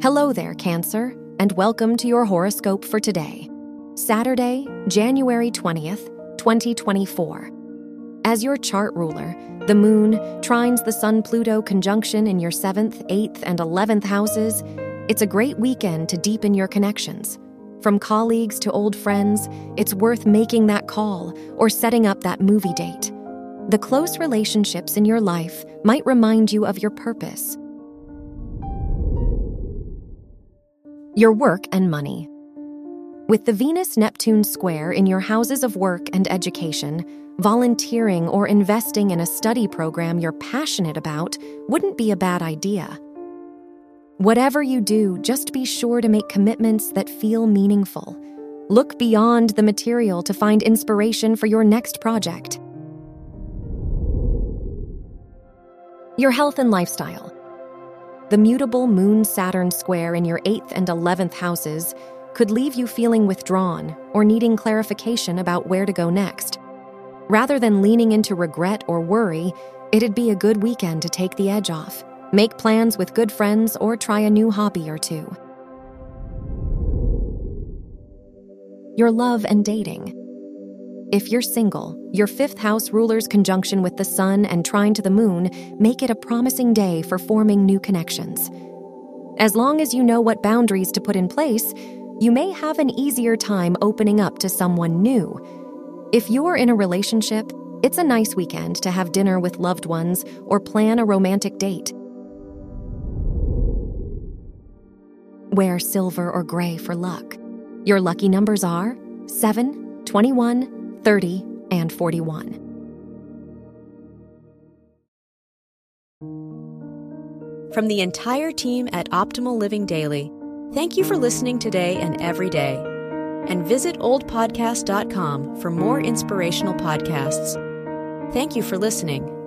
Hello there, Cancer, and welcome to your horoscope for today, Saturday, January 20th, 2024. As your chart ruler, the moon trines the Sun Pluto conjunction in your 7th, 8th, and 11th houses. It's a great weekend to deepen your connections. From colleagues to old friends, it's worth making that call or setting up that movie date. The close relationships in your life might remind you of your purpose. Your work and money. With the Venus Neptune square in your houses of work and education, volunteering or investing in a study program you're passionate about wouldn't be a bad idea. Whatever you do, just be sure to make commitments that feel meaningful. Look beyond the material to find inspiration for your next project. Your health and lifestyle. The mutable Moon Saturn square in your 8th and 11th houses could leave you feeling withdrawn or needing clarification about where to go next. Rather than leaning into regret or worry, it'd be a good weekend to take the edge off, make plans with good friends, or try a new hobby or two. Your love and dating. If you're single, your fifth house ruler's conjunction with the sun and trine to the moon make it a promising day for forming new connections. As long as you know what boundaries to put in place, you may have an easier time opening up to someone new. If you're in a relationship, it's a nice weekend to have dinner with loved ones or plan a romantic date. Wear silver or gray for luck. Your lucky numbers are 7, 21, 30, and 41. From the entire team at Optimal Living Daily, thank you for listening today and every day. And visit oldpodcast.com for more inspirational podcasts. Thank you for listening.